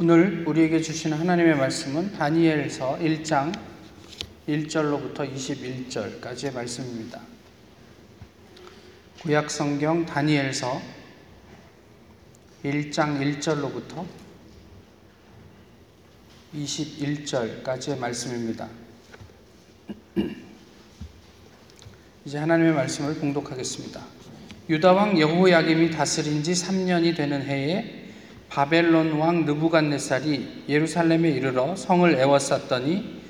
오늘 우리에게 주신 하나님의 말씀은 다니엘서 1장 1절로부터 21절까지의 말씀입니다. 구약 성경 다니엘서 1장 1절로부터 21절까지의 말씀입니다. 이제 하나님의 말씀을 봉독하겠습니다. 유다 왕 여호야김이 다스린 지 3년이 되는 해에 바벨론 왕 느부갓네살이 예루살렘에 이르러 성을 에워쌌더니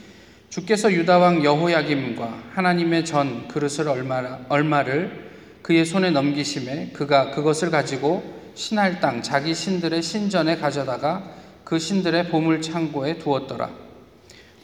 주께서 유다 왕 여호야김과 하나님의 전 그릇을 얼마, 얼마 를 그의 손에 넘기심에 그가 그것을 가지고 신할 땅 자기 신들의 신전에 가져다가 그 신들의 보물 창고에 두었더라.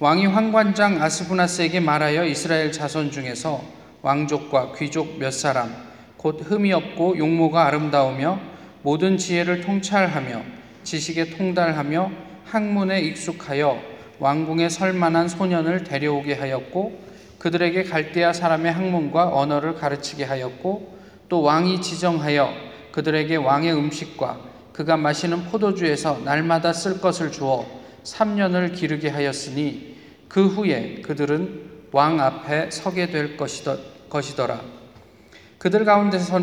왕이 황관장 아스부나스에게 말하여 이스라엘 자손 중에서 왕족과 귀족 몇 사람 곧 흠이 없고 용모가 아름다우며 모든 지혜를 통찰하며 지식에 통달하며 학문에 익숙하여 왕궁에 설만한 소년을 데려오게 하였고 그들에게 갈대아 사람의 학문과 언어를 가르치게 하였고 또 왕이 지정하여 그들에게 왕의 음식과 그가 마시는 포도주에서 날마다 쓸 것을 주어 3년을 기르게 하였으니 그 후에 그들은 왕 앞에 서게 될 것이더라. 그들 가운데서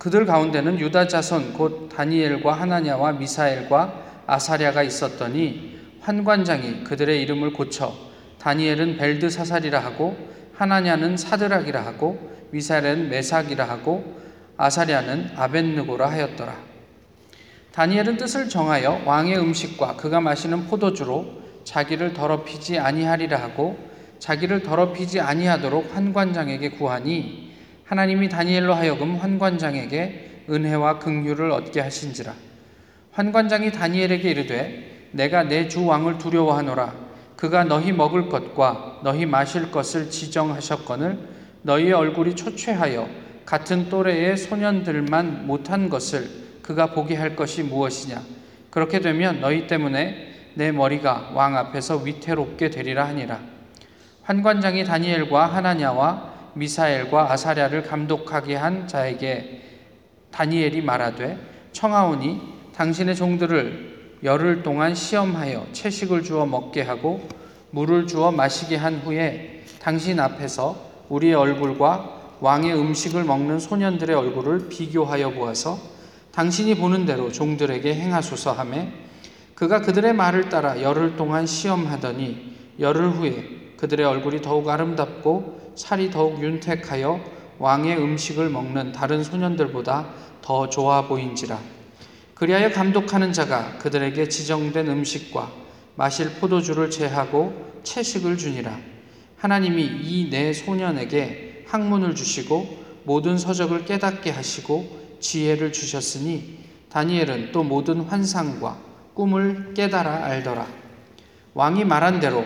그들 가운데는 유다 자손 곧 다니엘과 하나냐와 미사엘과 아사랴가 있었더니 환관장이 그들의 이름을 고쳐 다니엘은 벨드사살이라 하고 하나냐는 사드락이라 하고 미사엘은 메삭이라 하고 아사랴는 아벤느고라 하였더라. 다니엘은 뜻을 정하여 왕의 음식과 그가 마시는 포도주로 자기를 더럽히지 아니하리라 하고 자기를 더럽히지 아니하도록 환관장에게 구하니 하나님이 다니엘로 하여금 환관장에게 은혜와 긍휼을 얻게 하신지라. 환관장이 다니엘에게 이르되 내가 내 주 왕을 두려워하노라. 그가 너희 먹을 것과 너희 마실 것을 지정하셨거늘 너희의 얼굴이 초췌하여 같은 또래의 소년들만 못한 것을 그가 보게 할 것이 무엇이냐? 그렇게 되면 너희 때문에 내 머리가 왕 앞에서 위태롭게 되리라 하니라. 환관장이 다니엘과 하나냐와 미사엘과 아사랴를 감독하게 한 자에게 다니엘이 말하되 청하오니 당신의 종들을 열흘 동안 시험하여 채식을 주어 먹게 하고 물을 주어 마시게 한 후에 당신 앞에서 우리의 얼굴과 왕의 음식을 먹는 소년들의 얼굴을 비교하여 보아서 당신이 보는 대로 종들에게 행하소서 하매 그가 그들의 말을 따라 열흘 동안 시험하더니 열흘 후에 그들의 얼굴이 더욱 아름답고 살이 더욱 윤택하여 왕의 음식을 먹는 다른 소년들보다 더 좋아 보인지라. 그리하여 감독하는 자가 그들에게 지정된 음식과 마실 포도주를 제하고 채식을 주니라. 하나님이 이 네 소년에게 학문을 주시고 모든 서적을 깨닫게 하시고 지혜를 주셨으니 다니엘은 또 모든 환상과 꿈을 깨달아 알더라. 왕이 말한 대로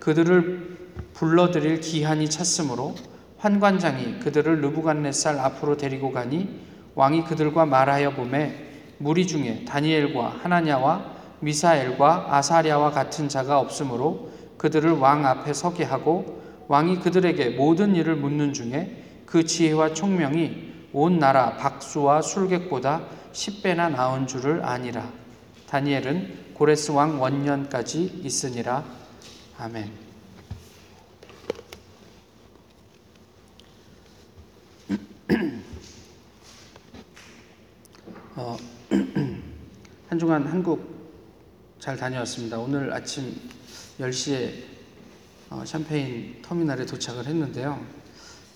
그들을 불러들일 기한이 찼으므로 환관장이 그들을 느부갓네살 앞으로 데리고 가니 왕이 그들과 말하여 보매 무리 중에 다니엘과 하나냐와 미사엘과 아사랴와 같은 자가 없으므로 그들을 왕 앞에 서게 하고 왕이 그들에게 모든 일을 묻는 중에 그 지혜와 총명이 온 나라 박수와 술객보다 10배나 나은 줄을 아니라. 다니엘은 고레스 왕 원년까지 있으니라 아멘. 어, 한 주간 한국 잘 다녀왔습니다. 오늘 아침 10시에 어, 샴페인 터미널에 도착을 했는데요.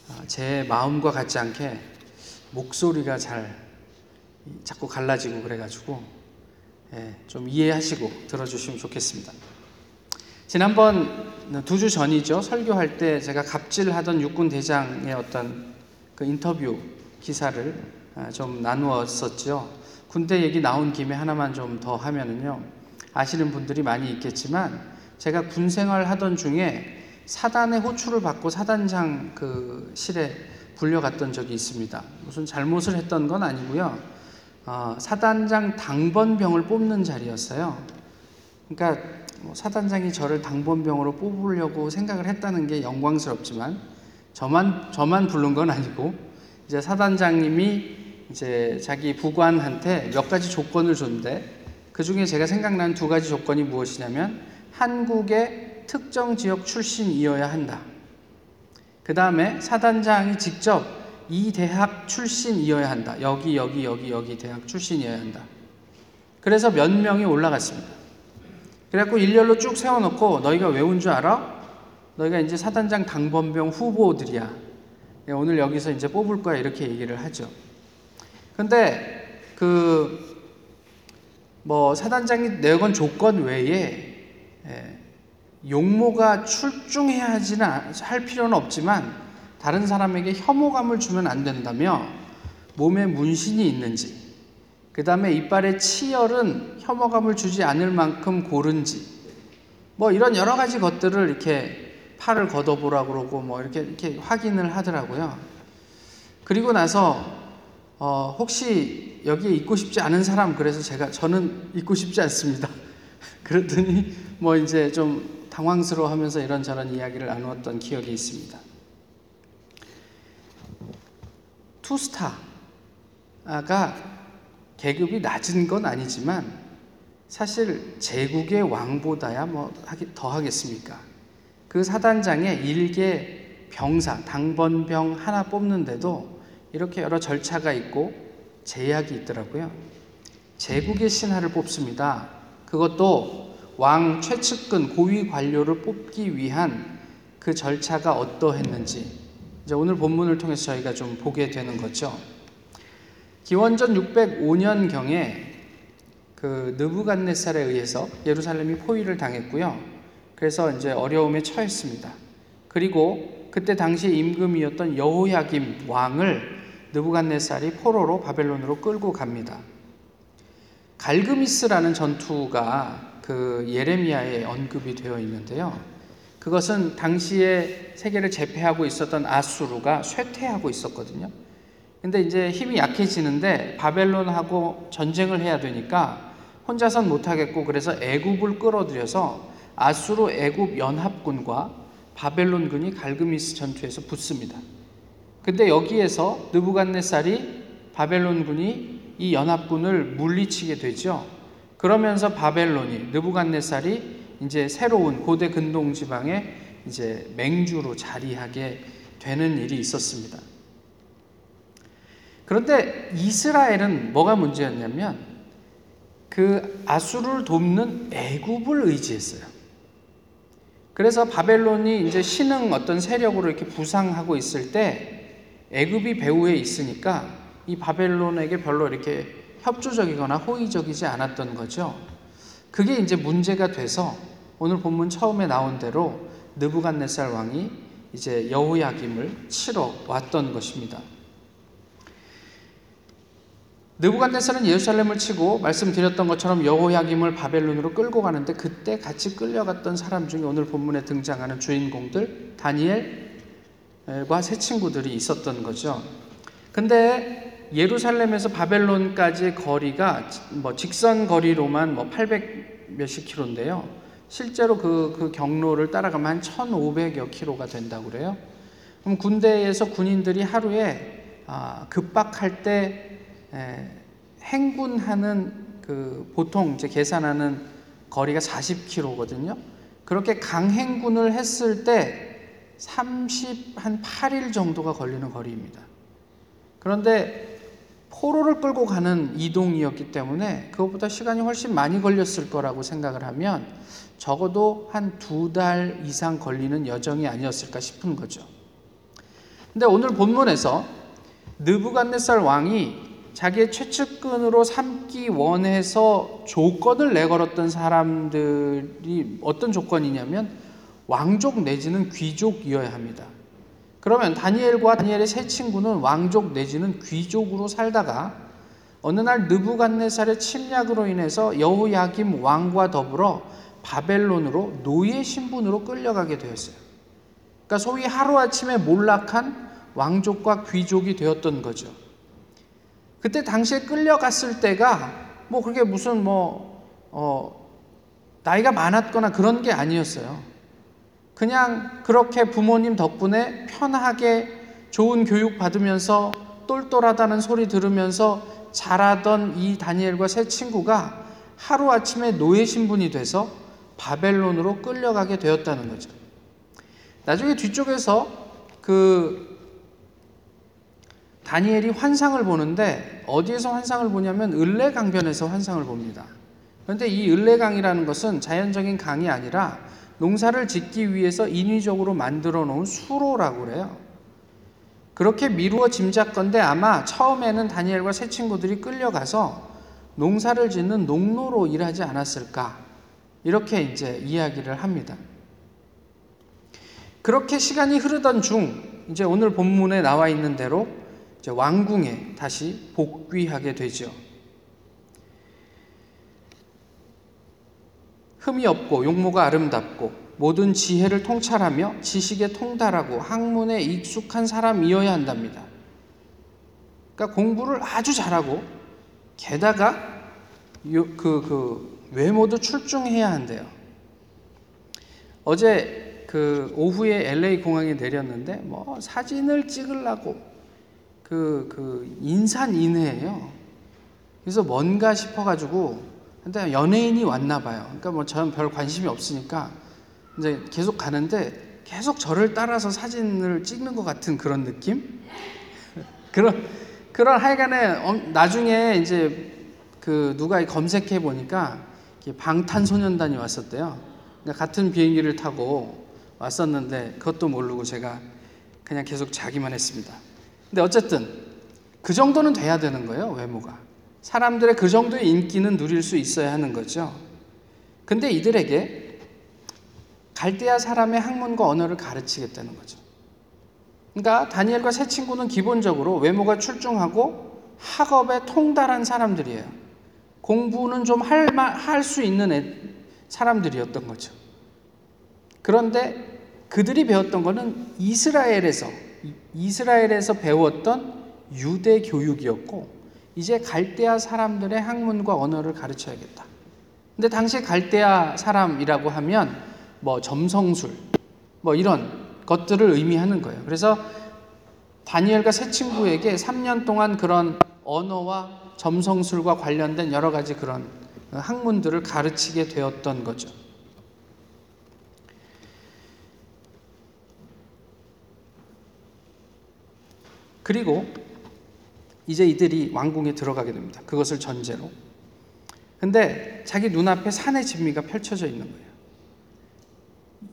어, 제 마음과 같지 않게 목소리가 잘 자꾸 갈라지고 그래가지고 예, 좀 이해하시고 들어주시면 좋겠습니다. 지난번 두 주 전이죠. 설교할 때 제가 갑질하던 육군 대장의 어떤 그 인터뷰 기사를 아, 좀 나누었었죠. 군대 얘기 나온 김에 하나만 좀 더 하면은요. 아시는 분들이 많이 있겠지만 제가 군 생활 하던 중에 사단의 호출을 받고 사단장 그 실에 불려갔던 적이 있습니다. 무슨 잘못을 했던 건 아니고요. 어, 사단장 당번병을 뽑는 자리였어요. 그러니까 뭐 사단장이 저를 당번병으로 뽑으려고 생각을 했다는 게 영광스럽지만 저만 저만 부른 건 아니고 이제 사단장님이 이제 자기 부관한테 몇 가지 조건을 줬는데 그 중에 제가 생각나는 두 가지 조건이 무엇이냐면 한국의 특정 지역 출신이어야 한다. 그 다음에 사단장이 직접 이 대학 출신이어야 한다. 여기, 여기, 여기, 여기 대학 출신이어야 한다. 그래서 몇 명이 올라갔습니다. 그래갖고 일렬로 쭉 세워놓고 너희가 왜 온 줄 알아? 너희가 이제 사단장 당번병 후보들이야. 예, 오늘 여기서 이제 뽑을 거야. 이렇게 얘기를 하죠. 근데 그 뭐 사단장이 내건 조건 외에 예, 용모가 출중해야 하지는 않- 할 필요는 없지만 다른 사람에게 혐오감을 주면 안 된다며 몸에 문신이 있는지 그 다음에 이빨에 치열은 혐오감을 주지 않을 만큼 고른지 뭐 이런 여러 가지 것들을 이렇게 팔을 걷어보라 그러고 뭐 이렇게 이렇게 확인을 하더라고요. 그리고 나서 어, 혹시 여기에 있고 싶지 않은 사람 그래서 제가 저는 있고 싶지 않습니다. 그랬더니 뭐 이제 좀 당황스러워하면서 이런저런 이야기를 나누었던 기억이 있습니다. 투스타가 계급이 낮은 건 아니지만 사실 제국의 왕보다야 뭐 하기- 더 하겠습니까? 그 사단장에 일개 병사 당번병 하나 뽑는데도 이렇게 여러 절차가 있고 제약이 있더라고요. 제국의 신하를 뽑습니다. 그것도 왕 최측근 고위 관료를 뽑기 위한 그 절차가 어떠했는지 이제 오늘 본문을 통해서 저희가 좀 보게 되는 거죠. 기원전 605년 경에 그 느부갓네살에 의해서 예루살렘이 포위를 당했고요. 그래서 이제 어려움에 처했습니다. 그리고 그때 당시 임금이었던 여호야김 왕을 느부갓네살이 포로로 바벨론으로 끌고 갑니다. 갈그미스라는 전투가 그 예레미야에 언급이 되어 있는데요. 그것은 당시에 세계를 제패하고 있었던 아수르가 쇠퇴하고 있었거든요. 근데 이제 힘이 약해지는데 바벨론하고 전쟁을 해야 되니까 혼자선 못하겠고 그래서 애굽을 끌어들여서 아수르 애굽 연합군과 바벨론군이 갈그미스 전투에서 붙습니다. 근데 여기에서 느부갓네살이 바벨론군이 이 연합군을 물리치게 되죠. 그러면서 바벨론이 느부갓네살이 이제 새로운 고대 근동 지방에 이제 맹주로 자리하게 되는 일이 있었습니다. 그런데 이스라엘은 뭐가 문제였냐면 그 아수르를 돕는 애굽을 의지했어요. 그래서 바벨론이 이제 신흥 어떤 세력으로 이렇게 부상하고 있을 때 애굽이 배후에 있으니까 이 바벨론에게 별로 이렇게 협조적이거나 호의적이지 않았던 거죠. 그게 이제 문제가 돼서 오늘 본문 처음에 나온 대로 느부갓네살 왕이 이제 여호야김을 치러 왔던 것입니다. 느부갓네살은 예루살렘을 치고 말씀드렸던 것처럼 여호야김을 바벨론으로 끌고 가는데 그때 같이 끌려갔던 사람 중에 오늘 본문에 등장하는 주인공들 다니엘과 세 친구들이 있었던 거죠. 근데 예루살렘에서 바벨론까지의 거리가 뭐 직선 거리로만 뭐 800 몇십 킬로인데요. 실제로 그, 그 경로를 따라가면 한 1,500여 킬로가 된다고 그래요. 그럼 군대에서 군인들이 하루에 아, 급박할 때 에, 행군하는 그 보통 이제 계산하는 거리가 40km거든요. 그렇게 강행군을 했을 때 30, 한 8일 정도가 걸리는 거리입니다. 그런데 포로를 끌고 가는 이동이었기 때문에 그것보다 시간이 훨씬 많이 걸렸을 거라고 생각을 하면 적어도 한 두 달 이상 걸리는 여정이 아니었을까 싶은 거죠. 근데 오늘 본문에서 느부갓네살 왕이 자기의 최측근으로 삼기 원해서 조건을 내걸었던 사람들이 어떤 조건이냐면 왕족 내지는 귀족이어야 합니다. 그러면 다니엘과 다니엘의 세 친구는 왕족 내지는 귀족으로 살다가 어느 날 느부갓네살의 침략으로 인해서 여호야김 왕과 더불어 바벨론으로 노예 신분으로 끌려가게 되었어요. 그러니까 소위 하루아침에 몰락한 왕족과 귀족이 되었던 거죠. 그때 당시에 끌려갔을 때가 뭐 그게 무슨 뭐, 어, 나이가 많았거나 그런 게 아니었어요. 그냥 그렇게 부모님 덕분에 편하게 좋은 교육 받으면서 똘똘하다는 소리 들으면서 자라던 이 다니엘과 세 친구가 하루아침에 노예 신분이 돼서 바벨론으로 끌려가게 되었다는 거죠. 나중에 뒤쪽에서 그 다니엘이 환상을 보는데 어디에서 환상을 보냐면 을레강변에서 환상을 봅니다. 그런데 이 을레강이라는 것은 자연적인 강이 아니라 농사를 짓기 위해서 인위적으로 만들어 놓은 수로라고 그래요. 그렇게 미루어 짐작건데 아마 처음에는 다니엘과 세 친구들이 끌려가서 농사를 짓는 농로로 일하지 않았을까 이렇게 이제 이야기를 합니다. 그렇게 시간이 흐르던 중 이제 오늘 본문에 나와 있는 대로 왕궁에 다시 복귀하게 되죠. 흠이 없고 용모가 아름답고 모든 지혜를 통찰하며 지식에 통달하고 학문에 익숙한 사람이어야 한답니다. 그러니까 공부를 아주 잘하고 게다가 그, 그 외모도 출중해야 한대요. 어제 그 오후에 LA 공항에 내렸는데 뭐 사진을 찍으려고 그, 그 인산인해예요. 그래서 뭔가 싶어가지고 근데 연예인이 왔나 봐요. 그러니까 뭐 저는 별 관심이 없으니까 이제 계속 가는데 계속 저를 따라서 사진을 찍는 것 같은 그런 느낌? 그런 그런 하여간에 나중에 이제 그 누가 검색해 보니까 방탄소년단이 왔었대요. 같은 비행기를 타고 왔었는데 그것도 모르고 제가 그냥 계속 자기만 했습니다. 근데 어쨌든 그 정도는 돼야 되는 거예요, 외모가. 사람들의 그 정도의 인기는 누릴 수 있어야 하는 거죠. 근데 이들에게 갈대아 사람의 학문과 언어를 가르치겠다는 거죠. 그러니까 다니엘과 세 친구는 기본적으로 외모가 출중하고 학업에 통달한 사람들이에요. 공부는 좀 할 수 있는 애, 사람들이었던 거죠. 그런데 그들이 배웠던 것은 이스라엘에서 이스라엘에서 배웠던 유대 교육이었고 이제 갈대아 사람들의 학문과 언어를 가르쳐야겠다. 근데 당시 갈대아 사람이라고 하면 뭐 점성술 뭐 이런 것들을 의미하는 거예요. 그래서 다니엘과 세 친구에게 3년 동안 그런 언어와 점성술과 관련된 여러 가지 그런 학문들을 가르치게 되었던 거죠. 그리고 이제 이들이 왕궁에 들어가게 됩니다. 그것을 전제로. 근데 자기 눈앞에 산의 진미가 펼쳐져 있는 거예요.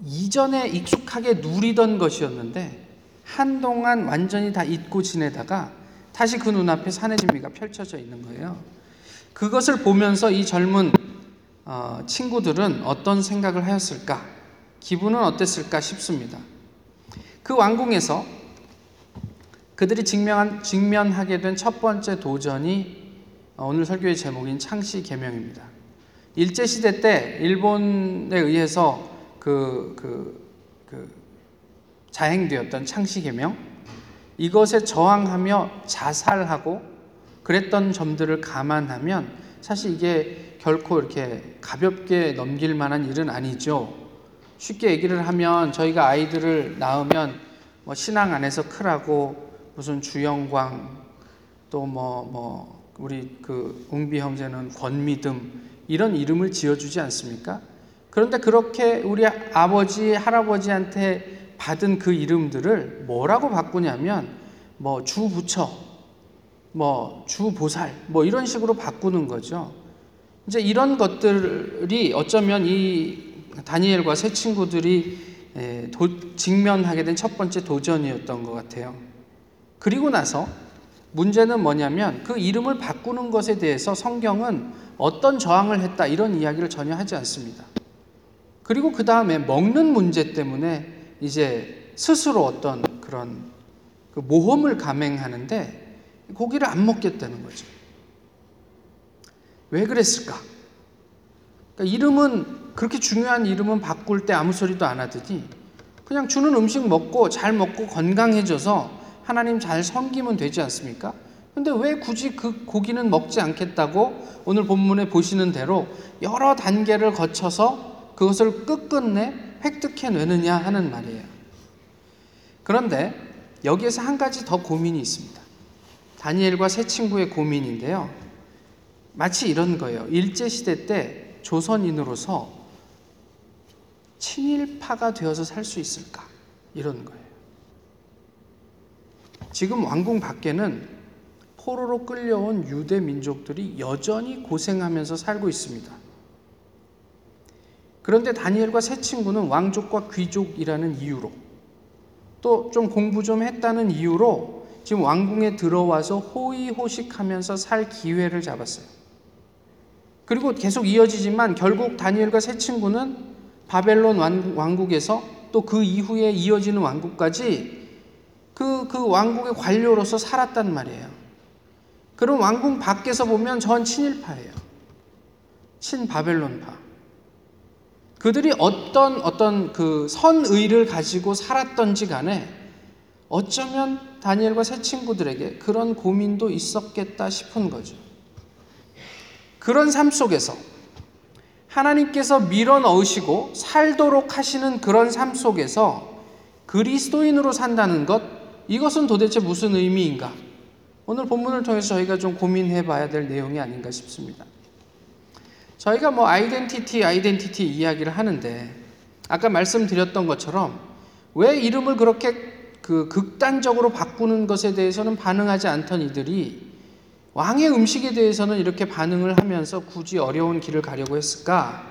이전에 익숙하게 누리던 것이었는데 한동안 완전히 다 잊고 지내다가 다시 그 눈앞에 산의 진미가 펼쳐져 있는 거예요. 그것을 보면서 이 젊은 어, 친구들은 어떤 생각을 하였을까? 기분은 어땠을까 싶습니다. 그 왕궁에서 그들이 직면한, 직면하게 된 첫 번째 도전이 어, 오늘 설교의 제목인 창시 개명입니다. 일제 시대 때 일본에 의해서 그, 그, 그 자행되었던 창시 개명 이것에 저항하며 자살하고 그랬던 점들을 감안하면 사실 이게 결코 이렇게 가볍게 넘길 만한 일은 아니죠. 쉽게 얘기를 하면 저희가 아이들을 낳으면 뭐 신앙 안에서 크라고 무슨 주영광 또 뭐뭐 뭐 우리 그 웅비 형제는 권미듬 이런 이름을 지어주지 않습니까? 그런데 그렇게 우리 아버지 할아버지한테 받은 그 이름들을 뭐라고 바꾸냐면 뭐 주부처 뭐 주보살 뭐 이런 식으로 바꾸는 거죠. 이제 이런 것들이 어쩌면 이 다니엘과 세 친구들이 직면하게 된 첫 번째 도전이었던 것 같아요. 그리고 나서 문제는 뭐냐면 그 이름을 바꾸는 것에 대해서 성경은 어떤 저항을 했다 이런 이야기를 전혀 하지 않습니다. 그리고 그 다음에 먹는 문제 때문에 이제 스스로 어떤 그런 그 모험을 감행하는데 고기를 안 먹겠다는 거죠. 왜 그랬을까? 그러니까 이름은 그렇게 중요한 이름은 바꿀 때 아무 소리도 안 하더니 그냥 주는 음식 먹고 잘 먹고 건강해져서 하나님 잘 섬기면 되지 않습니까? 근데 왜 굳이 그 고기는 먹지 않겠다고 오늘 본문에 보시는 대로 여러 단계를 거쳐서 그것을 끝끝내 획득해내느냐 하는 말이에요. 그런데 여기에서 한 가지 더 고민이 있습니다. 다니엘과 세 친구의 고민인데요. 마치 이런 거예요. 일제 시대 때 조선인으로서 친일파가 되어서 살 수 있을까? 이런 거예요. 지금 왕궁 밖에는 포로로 끌려온 유대 민족들이 여전히 고생하면서 살고 있습니다. 그런데 다니엘과 세 친구는 왕족과 귀족이라는 이유로 또 좀 공부 좀 했다는 이유로 지금 왕궁에 들어와서 호의호식하면서 살 기회를 잡았어요. 그리고 계속 이어지지만 결국 다니엘과 세 친구는 바벨론 왕국에서 또 그 이후에 이어지는 왕국까지 그, 그 왕국의 관료로서 살았단 말이에요. 그럼 왕궁 밖에서 보면 전 친일파예요. 친바벨론파. 그들이 어떤 어떤 그 선의를 가지고 살았던지 간에 어쩌면 다니엘과 새 친구들에게 그런 고민도 있었겠다 싶은 거죠. 그런 삶 속에서 하나님께서 밀어 넣으시고 살도록 하시는 그런 삶 속에서 그리스도인으로 산다는 것, 이것은 도대체 무슨 의미인가? 오늘 본문을 통해서 저희가 좀 고민해 봐야 될 내용이 아닌가 싶습니다. 저희가 뭐 아이덴티티, 아이덴티티 이야기를 하는데 아까 말씀드렸던 것처럼 왜 이름을 그렇게 그 극단적으로 바꾸는 것에 대해서는 반응하지 않던 이들이 왕의 음식에 대해서는 이렇게 반응을 하면서 굳이 어려운 길을 가려고 했을까?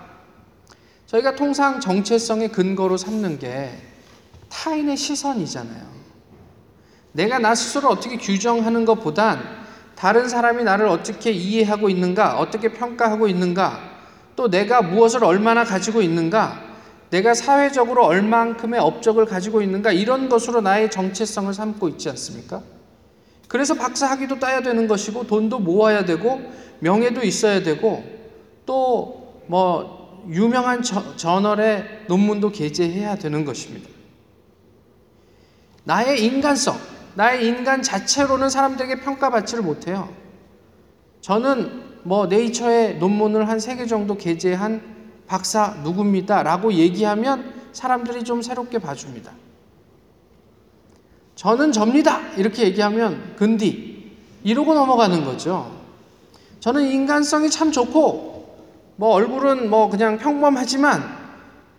저희가 통상 정체성의 근거로 삼는 게 타인의 시선이잖아요. 내가 나 스스로 어떻게 규정하는 것보단 다른 사람이 나를 어떻게 이해하고 있는가, 어떻게 평가하고 있는가, 또 내가 무엇을 얼마나 가지고 있는가, 내가 사회적으로 얼만큼의 업적을 가지고 있는가, 이런 것으로 나의 정체성을 삼고 있지 않습니까? 그래서 박사 학위도 따야 되는 것이고 돈도 모아야 되고 명예도 있어야 되고 또 뭐 유명한 저, 저널의 논문도 게재해야 되는 것입니다. 나의 인간성, 나의 인간 자체로는 사람들에게 평가받지를 못해요. 저는 뭐 네이처에 논문을 한 세 개 정도 게재한 박사 누굽니다. 라고 얘기하면 사람들이 좀 새롭게 봐줍니다. 저는 접니다. 이렇게 얘기하면 근디 이러고 넘어가는 거죠. 저는 인간성이 참 좋고 뭐 얼굴은 뭐 그냥 평범하지만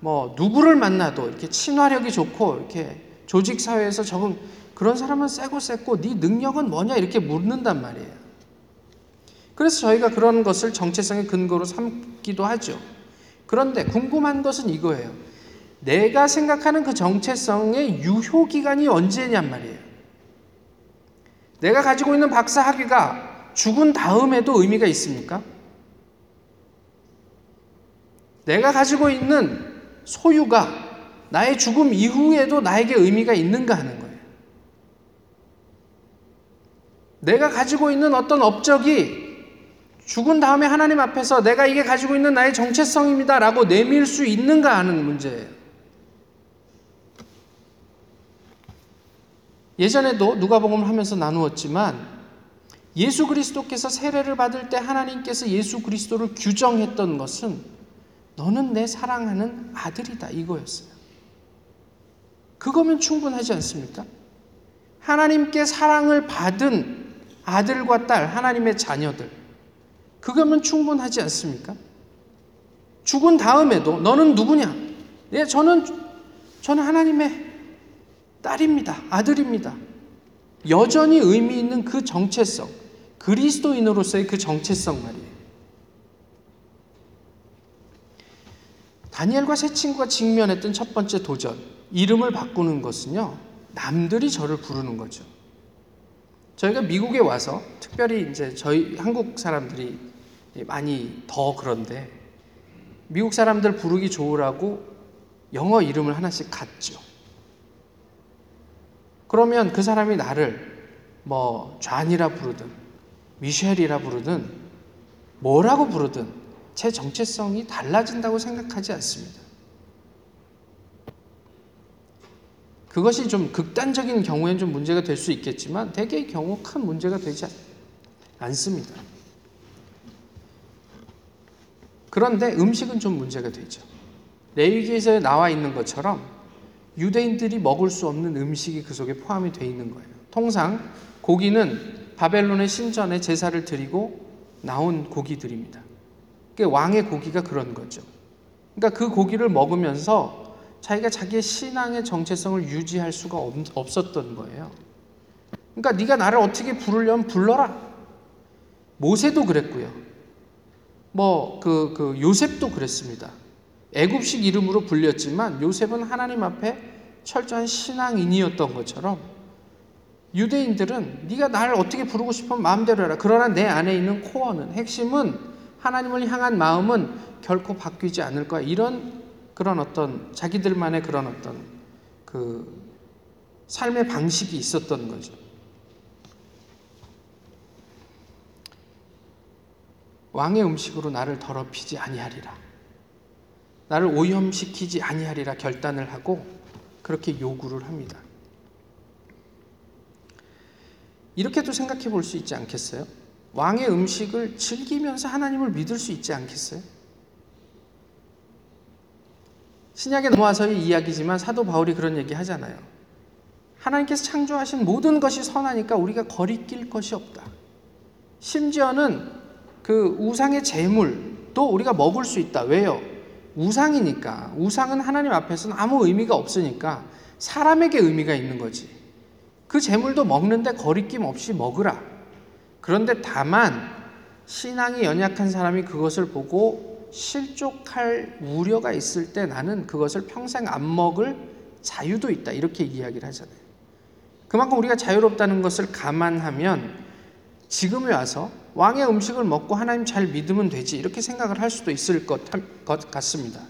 뭐 누구를 만나도 이렇게 친화력이 좋고 이렇게 조직 사회에서 적응 그런 사람은 세고 셌고 네 능력은 뭐냐 이렇게 묻는단 말이에요. 그래서 저희가 그런 것을 정체성의 근거로 삼기도 하죠. 그런데 궁금한 것은 이거예요. 내가 생각하는 그 정체성의 유효 기간이 언제냔 말이에요. 내가 가지고 있는 박사 학위가 죽은 다음에도 의미가 있습니까? 내가 가지고 있는 소유가 나의 죽음 이후에도 나에게 의미가 있는가 하는 거예요. 내가 가지고 있는 어떤 업적이 죽은 다음에 하나님 앞에서 내가 이게 가지고 있는 나의 정체성입니다 라고 내밀 수 있는가 하는 문제예요. 예전에도 누가복음을 하면서 나누었지만 예수 그리스도께서 세례를 받을 때 하나님께서 예수 그리스도를 규정했던 것은 너는 내 사랑하는 아들이다 이거였어요. 그거면 충분하지 않습니까? 하나님께 사랑을 받은 아들과 딸, 하나님의 자녀들. 그거면 충분하지 않습니까? 죽은 다음에도 너는 누구냐? 네, 저는 저는 하나님의 딸입니다. 아들입니다. 여전히 의미 있는 그 정체성, 그리스도인으로서의 그 정체성 말이에요. 다니엘과 세 친구가 직면했던 첫 번째 도전, 이름을 바꾸는 것은요, 남들이 저를 부르는 거죠. 저희가 미국에 와서 특별히 이제 저희 한국 사람들이 많이 더 그런데 미국 사람들 부르기 좋으라고 영어 이름을 하나씩 갖죠. 그러면 그 사람이 나를 뭐 좌니라 부르든 미셸이라 부르든 뭐라고 부르든 제 정체성이 달라진다고 생각하지 않습니다. 그것이 좀 극단적인 경우엔 좀 문제가 될 수 있겠지만 대개의 경우 큰 문제가 되지 않습니다. 그런데 음식은 좀 문제가 되죠. 레위기에서 나와 있는 것처럼 유대인들이 먹을 수 없는 음식이 그 속에 포함이 되어 있는 거예요. 통상 고기는 바벨론의 신전에 제사를 드리고 나온 고기들입니다. 왕의 고기가 그런 거죠. 그러니까 그 고기를 먹으면서 자기가 자기의 신앙의 정체성을 유지할 수가 없었던 거예요. 그러니까 네가 나를 어떻게 부르려면 불러라. 모세도 그랬고요. 뭐그그 요셉도 그랬습니다. 애굽식 이름으로 불렸지만 요셉은 하나님 앞에 철저한 신앙인이었던 것처럼 유대인들은 네가 나를 어떻게 부르고 싶으면 마음대로 해라. 그러나 내 안에 있는 코어는 핵심은 하나님을 향한 마음은 결코 바뀌지 않을 거야. 이런 그런 어떤 자기들만의 그런 어떤 그 삶의 방식이 있었던 거죠. 왕의 음식으로 나를 더럽히지 아니하리라. 나를 오염시키지 아니하리라 결단을 하고 그렇게 요구를 합니다. 이렇게도 생각해 볼 수 있지 않겠어요? 왕의 음식을 즐기면서 하나님을 믿을 수 있지 않겠어요? 신약에 넘어와서의 이야기지만 사도 바울이 그런 얘기 하잖아요. 하나님께서 창조하신 모든 것이 선하니까 우리가 거리낄 것이 없다. 심지어는 그 우상의 재물도 우리가 먹을 수 있다. 왜요? 우상이니까. 우상은 하나님 앞에서는 아무 의미가 없으니까 사람에게 의미가 있는 거지. 그 재물도 먹는데 거리낌 없이 먹으라. 그런데 다만 신앙이 연약한 사람이 그것을 보고 실족할 우려가 있을 때 나는 그것을 평생 안 먹을 자유도 있다. 이렇게 이야기를 하잖아요. 그만큼 우리가 자유롭다는 것을 감안하면 지금에 와서 왕의 음식을 먹고 하나님 잘 믿으면 되지 이렇게 생각을 할 수도 있을 것, 것 같습니다.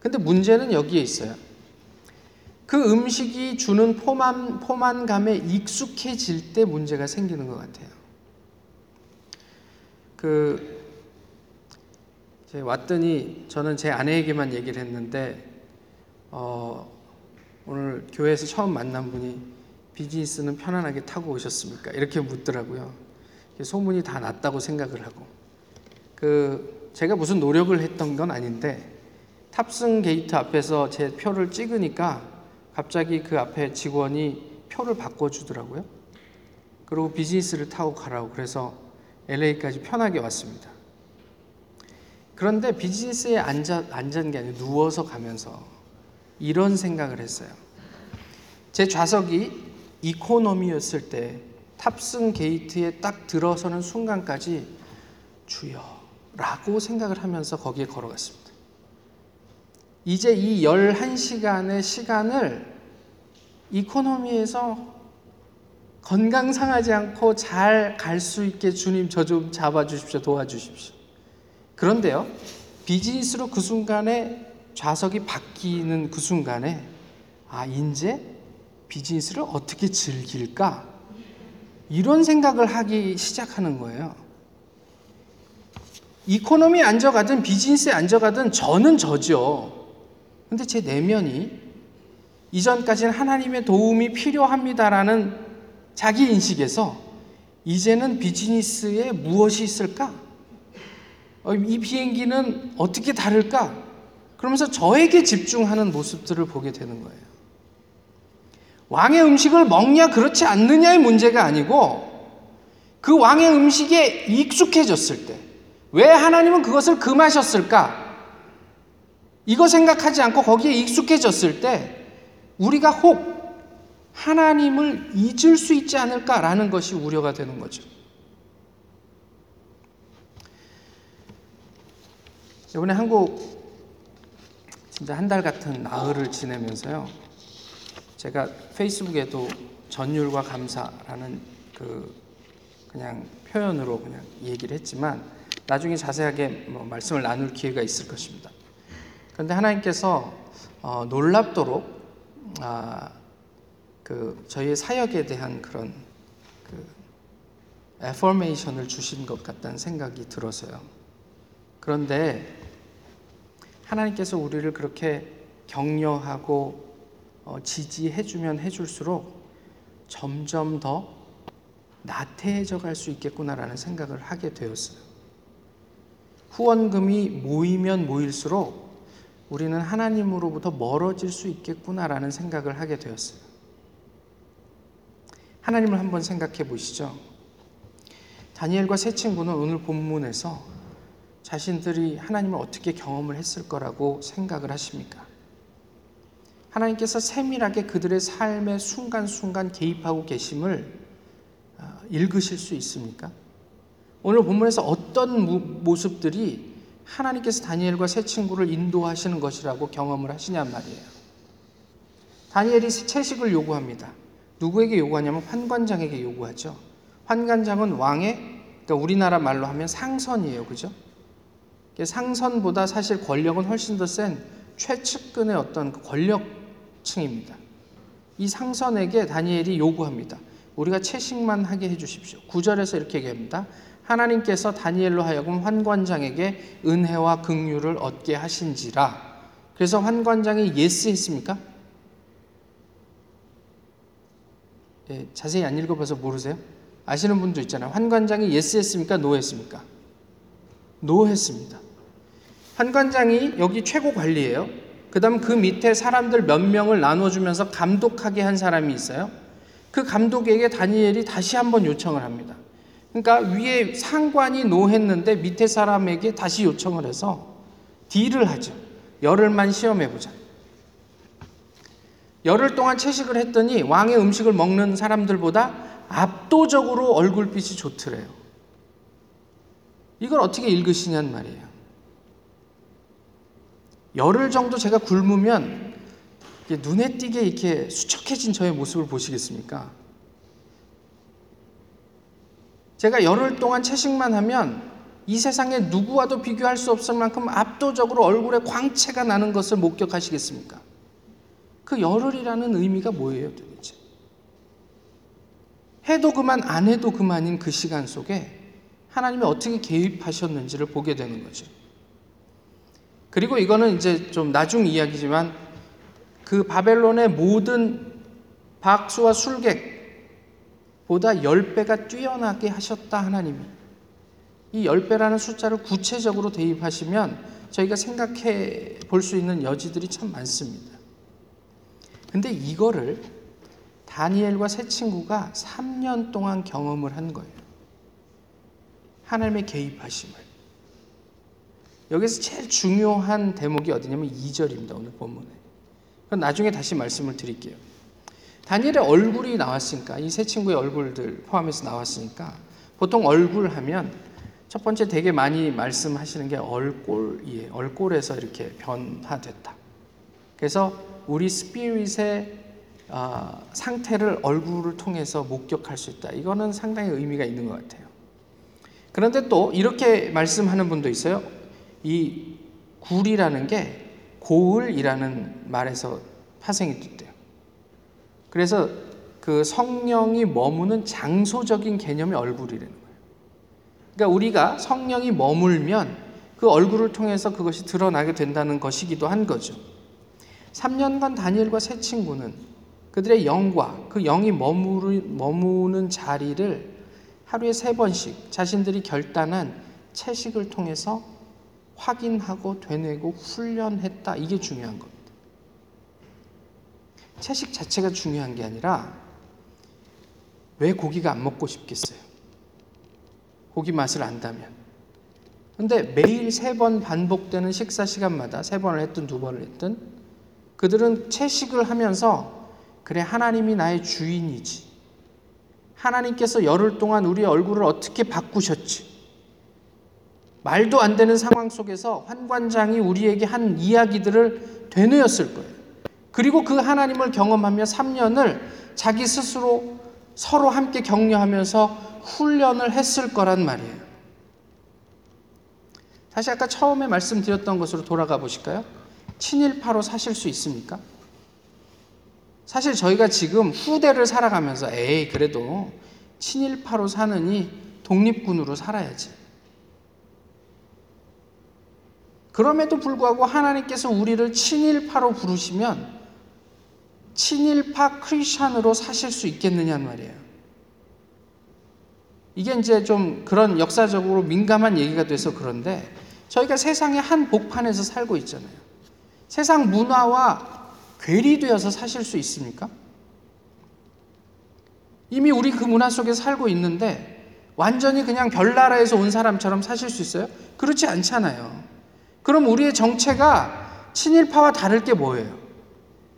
근데 문제는 여기에 있어요. 그 음식이 주는 포만, 포만감에 익숙해질 때 문제가 생기는 것 같아요. 그, 왔더니 저는 제 아내에게만 얘기를 했는데, 어, 오늘 교회에서 처음 만난 분이 비즈니스는 편안하게 타고 오셨습니까? 이렇게 묻더라고요. 소문이 다 났다고 생각을 하고 그 제가 무슨 노력을 했던 건 아닌데 탑승 게이트 앞에서 제 표를 찍으니까 갑자기 그 앞에 직원이 표를 바꿔주더라고요. 그리고 비즈니스를 타고 가라고 그래서 LA까지 편하게 왔습니다. 그런데 비즈니스에 앉아, 앉은 게 아니라 누워서 가면서 이런 생각을 했어요. 제 좌석이 이코노미였을 때 탑승 게이트에 딱 들어서는 순간까지 주여 라고 생각을 하면서 거기에 걸어갔습니다. 이제 이 11시간의 시간을 이코노미에서 건강 상하지 않고 잘 갈 수 있게 주님 저 좀 잡아 주십시오. 도와주십시오. 그런데요. 비즈니스로 그 순간에 좌석이 바뀌는 그 순간에 아, 이제 비즈니스를 어떻게 즐길까? 이런 생각을 하기 시작하는 거예요. 이코노미에 앉아가든 비즈니스에 앉아가든 저는 저죠. 근데 제 내면이 이전까지는 하나님의 도움이 필요합니다라는 자기 인식에서 이제는 비즈니스에 무엇이 있을까? 어, 이 비행기는 어떻게 다를까? 그러면서 저에게 집중하는 모습들을 보게 되는 거예요. 왕의 음식을 먹냐 그렇지 않느냐의 문제가 아니고 그 왕의 음식에 익숙해졌을 때 왜 하나님은 그것을 금하셨을까? 이거 생각하지 않고 거기에 익숙해졌을 때 우리가 혹 하나님을 잊을 수 있지 않을까라는 것이 우려가 되는 거죠. 이번에 한국 진짜 한 달 같은 나흘을 지내면서요. 제가 페이스북에도 전율과 감사라는 그 그냥 표현으로 그냥 얘기를 했지만 나중에 자세하게 뭐 말씀을 나눌 기회가 있을 것입니다. 그런데 하나님께서 어, 놀랍도록 아, 그 저희의 사역에 대한 그런 그 에포메이션을 주신 것 같다는 생각이 들어서요. 그런데 하나님께서 우리를 그렇게 격려하고 어, 지지해 주면 해 줄수록 점점 더 나태해져 갈 수 있겠구나라는 생각을 하게 되었어요. 후원금이 모이면 모일수록 우리는 하나님으로부터 멀어질 수 있겠구나라는 생각을 하게 되었어요. 하나님을 한번 생각해 보시죠. 다니엘과 세 친구는 오늘 본문에서 자신들이 하나님을 어떻게 경험을 했을 거라고 생각을 하십니까? 하나님께서 세밀하게 그들의 삶의 순간순간 개입하고 계심을 어, 읽으실 수 있습니까? 오늘 본문에서 어떤 모습들이 하나님께서 다니엘과 세 친구를 인도하시는 것이라고 경험을 하시냔 말이에요. 다니엘이 채식을 요구합니다. 누구에게 요구하냐면 환관장에게 요구하죠. 환관장은 왕의 그러니까 우리나라 말로 하면 상선이에요. 그죠? 상선보다 사실 권력은 훨씬 더 센 최측근의 어떤 그 권력층입니다. 이 상선에게 다니엘이 요구합니다. 우리가 채식만 하게 해주십시오. 9절에서 이렇게 얘기합니다. 하나님께서 다니엘로 하여금 환관장에게 은혜와 긍휼을 얻게 하신지라. 그래서 환관장이 yes 했습니까? 예, 자세히 안 읽어봐서 모르세요? 아시는 분도 있잖아요. 환관장이 yes 했습니까? no 했습니까? no 했습니다. 환관장이 여기 최고 관리예요. 그 다음 그 밑에 사람들 몇 명을 나눠주면서 감독하게 한 사람이 있어요. 그 감독에게 다니엘이 다시 한번 요청을 합니다. 그러니까 위에 상관이 노했는데 밑에 사람에게 다시 요청을 해서 딜을 하죠. 열흘만 시험해보자. 열흘 동안 채식을 했더니 왕의 음식을 먹는 사람들보다 압도적으로 얼굴빛이 좋더래요. 이걸 어떻게 읽으시냔 말이에요. 열흘 정도 제가 굶으면 눈에 띄게 이렇게 수척해진 저의 모습을 보시겠습니까? 제가 열흘 동안 채식만 하면 이 세상에 누구와도 비교할 수 없을 만큼 압도적으로 얼굴에 광채가 나는 것을 목격하시겠습니까? 그 열흘이라는 의미가 뭐예요 도대체? 해도 그만 안 해도 그만인 그 시간 속에 하나님이 어떻게 개입하셨는지를 보게 되는 거죠. 그리고 이거는 이제 좀 나중 이야기지만 그 바벨론의 모든 박수와 술객보다 10배가 뛰어나게 하셨다 하나님이. 이 10배라는 숫자를 구체적으로 대입하시면 저희가 생각해 볼 수 있는 여지들이 참 많습니다. 근데 이거를 다니엘과 세 친구가 3년 동안 경험을 한 거예요. 하나님의 개입하심을. 여기서 제일 중요한 대목이 어디냐면 2절입니다. 오늘 본문에. 그건 나중에 다시 말씀을 드릴게요. 다니엘의 얼굴이 나왔으니까 이 세 친구의 얼굴들 포함해서 나왔으니까 보통 얼굴 하면 첫 번째 되게 많이 말씀하시는 게 얼꼴이에요. 얼꼴에서 이렇게 변화됐다. 그래서 우리 스피릿의 어, 상태를 얼굴을 통해서 목격할 수 있다. 이거는 상당히 의미가 있는 것 같아요. 그런데 또 이렇게 말씀하는 분도 있어요. 이 굴이라는 게 고을이라는 말에서 파생이 됐대요. 그래서 그 성령이 머무는 장소적인 개념의 얼굴이라는 거예요. 그러니까 우리가 성령이 머물면 그 얼굴을 통해서 그것이 드러나게 된다는 것이기도 한 거죠. 3년간 다니엘과 세 친구는 그들의 영과 그 영이 머무는 자리를 하루에 세 번씩 자신들이 결단한 채식을 통해서 확인하고 되뇌고 훈련했다. 이게 중요한 겁니다. 채식 자체가 중요한 게 아니라 왜 고기가 안 먹고 싶겠어요? 고기 맛을 안다면. 근데 매일 세 번 반복되는 식사 시간마다 세 번을 했든 두 번을 했든 그들은 채식을 하면서 그래 하나님이 나의 주인이지. 하나님께서 열흘 동안 우리의 얼굴을 어떻게 바꾸셨지? 말도 안 되는 상황 속에서 환관장이 우리에게 한 이야기들을 되뇌었을 거예요. 그리고 그 하나님을 경험하며 3년을 자기 스스로 서로 함께 격려하면서 훈련을 했을 거란 말이에요. 다시 아까 처음에 말씀드렸던 것으로 돌아가 보실까요? 친일파로 사실 수 있습니까? 사실 저희가 지금 후대를 살아가면서 에이 그래도 친일파로 사느니 독립군으로 살아야지. 그럼에도 불구하고 하나님께서 우리를 친일파로 부르시면 친일파 크리스천으로 사실 수 있겠느냐는 말이에요. 이게 이제 좀 그런 역사적으로 민감한 얘기가 돼서 그런데 저희가 세상의 한 복판에서 살고 있잖아요. 세상 문화와 괴리되어서 사실 수 있습니까? 이미 우리 그 문화 속에 살고 있는데 완전히 그냥 별 나라에서 온 사람처럼 사실 수 있어요? 그렇지 않잖아요. 그럼 우리의 정체가 친일파와 다를 게 뭐예요?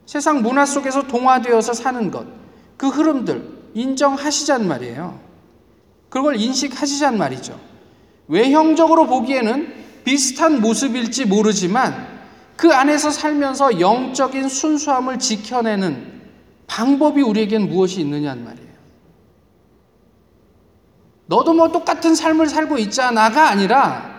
세상 문화 속에서 동화되어서 사는 것, 그 흐름들 인정하시잔 말이에요. 그걸 인식하시잔 말이죠. 외형적으로 보기에는 비슷한 모습일지 모르지만 그 안에서 살면서 영적인 순수함을 지켜내는 방법이 우리에겐 무엇이 있느냐는 말이에요. 너도 뭐 똑같은 삶을 살고 있잖아가 아니라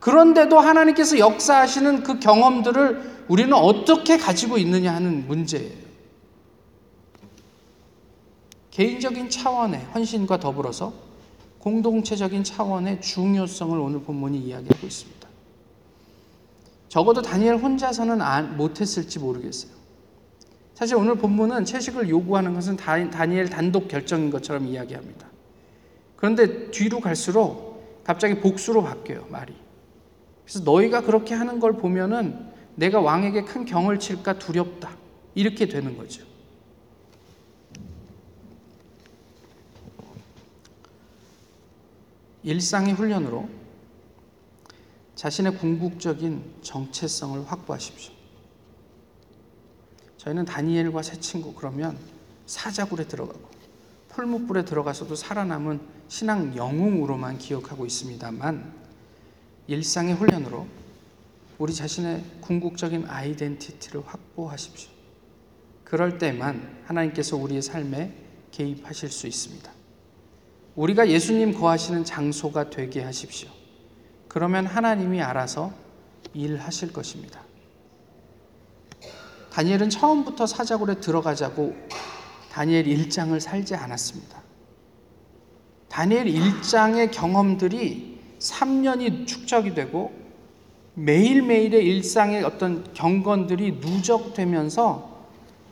그런데도 하나님께서 역사하시는 그 경험들을 우리는 어떻게 가지고 있느냐 하는 문제예요. 개인적인 차원의 헌신과 더불어서 공동체적인 차원의 중요성을 오늘 본문이 이야기하고 있습니다. 적어도 다니엘 혼자서는 못했을지 모르겠어요. 사실 오늘 본문은 채식을 요구하는 것은 다니엘 단독 결정인 것처럼 이야기합니다. 그런데 뒤로 갈수록 갑자기 복수로 바뀌어요, 말이. 그래서 너희가 그렇게 하는 걸 보면은 내가 왕에게 큰 경을 칠까 두렵다. 이렇게 되는 거죠. 일상의 훈련으로 자신의 궁극적인 정체성을 확보하십시오. 저희는 다니엘과 새 친구 그러면 사자굴에 들어가고 풀무불에 들어가서도 살아남은 신앙 영웅으로만 기억하고 있습니다만 일상의 훈련으로 우리 자신의 궁극적인 아이덴티티를 확보하십시오. 그럴 때만 하나님께서 우리의 삶에 개입하실 수 있습니다. 우리가 예수님 거하시는 장소가 되게 하십시오. 그러면 하나님이 알아서 일하실 것입니다. 다니엘은 처음부터 사자굴에 들어가자고 다니엘 1장을 살지 않았습니다. 다니엘 1장의 경험들이 3년이 축적이 되고 매일매일의 일상의 어떤 경건들이 누적되면서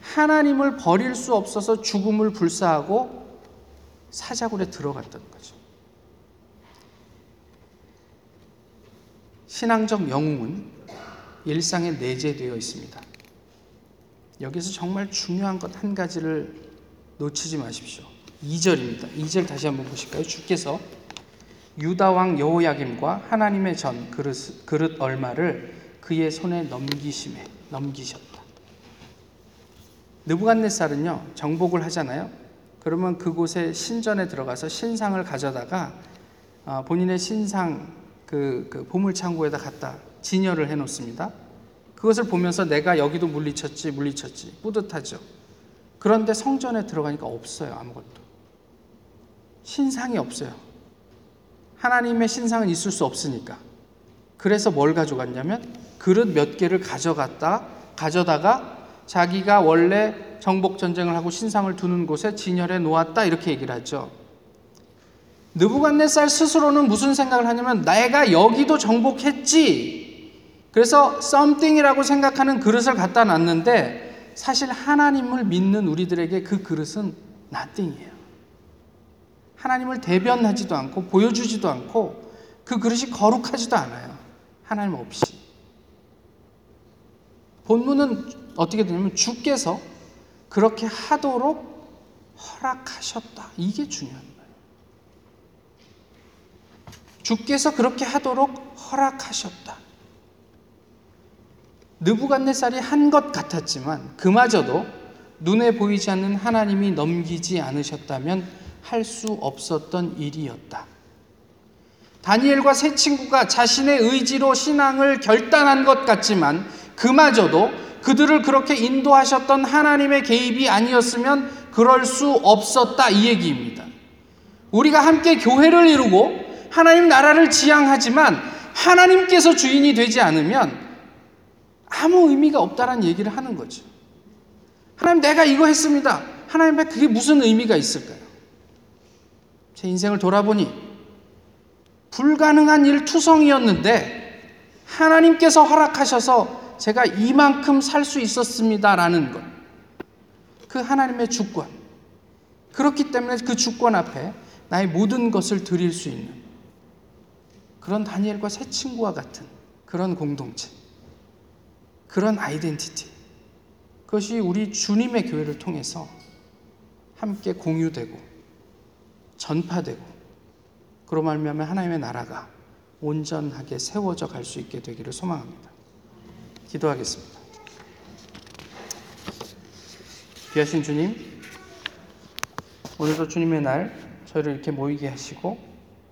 하나님을 버릴 수 없어서 죽음을 불사하고 사자굴에 들어갔던 거죠. 신앙적 영웅은 일상에 내재되어 있습니다. 여기서 정말 중요한 것 한 가지를 놓치지 마십시오. 2절입니다. 2절 다시 한번 보실까요? 주께서 유다 왕 여호야김과 하나님의 전 그릇, 그릇 얼마를 그의 손에 넘기심에 넘기셨다. 느부갓네살은요 정복을 하잖아요. 그러면 그곳에 신전에 들어가서 신상을 가져다가 어, 본인의 신상 그, 그 보물 창고에다 갖다 진열을 해 놓습니다. 그것을 보면서 내가 여기도 물리쳤지 물리쳤지 뿌듯하죠. 그런데 성전에 들어가니까 없어요 아무것도. 신상이 없어요. 하나님의 신상은 있을 수 없으니까. 그래서 뭘 가져갔냐면 그릇 몇 개를 가져갔다 가져다가 자기가 원래 정복 전쟁을 하고 신상을 두는 곳에 진열해 놓았다 이렇게 얘기를 하죠. 느부갓네살 스스로는 무슨 생각을 하냐면 내가 여기도 정복했지. 그래서 something이라고 생각하는 그릇을 갖다 놨는데 사실 하나님을 믿는 우리들에게 그 그릇은 nothing이에요. 하나님을 대변하지도 않고 보여주지도 않고 그 그릇이 거룩하지도 않아요. 하나님 없이. 본문은 어떻게 되냐면 주께서 그렇게 하도록 허락하셨다. 이게 거예요. 주께서 그렇게 하도록 허락하셨다. 느부갓네살이 한 것 같았지만 그마저도 눈에 보이지 않는 하나님이 넘기지 않으셨다면 할 수 없었던 일이었다. 다니엘과 세 친구가 자신의 의지로 신앙을 결단한 것 같지만 그마저도 그들을 그렇게 인도하셨던 하나님의 개입이 아니었으면 그럴 수 없었다 이 얘기입니다. 우리가 함께 교회를 이루고 하나님 나라를 지향하지만 하나님께서 주인이 되지 않으면 아무 의미가 없다라는 얘기를 하는 거죠. 하나님 내가 이거 했습니다. 하나님 앞에 그게 무슨 의미가 있을까요? 제 인생을 돌아보니 불가능한 일 투성이었는데 하나님께서 허락하셔서 제가 이만큼 살 수 있었습니다라는 것. 그 하나님의 주권. 그렇기 때문에 그 주권 앞에 나의 모든 것을 드릴 수 있는 그런 다니엘과 새 친구와 같은 그런 공동체. 그런 아이덴티티. 그것이 우리 주님의 교회를 통해서 함께 공유되고 전파되고 그로 말미암아 하나님의 나라가 온전하게 세워져 갈 수 있게 되기를 소망합니다. 기도하겠습니다. 귀하신 주님, 오늘도 주님의 날 저희를 이렇게 모이게 하시고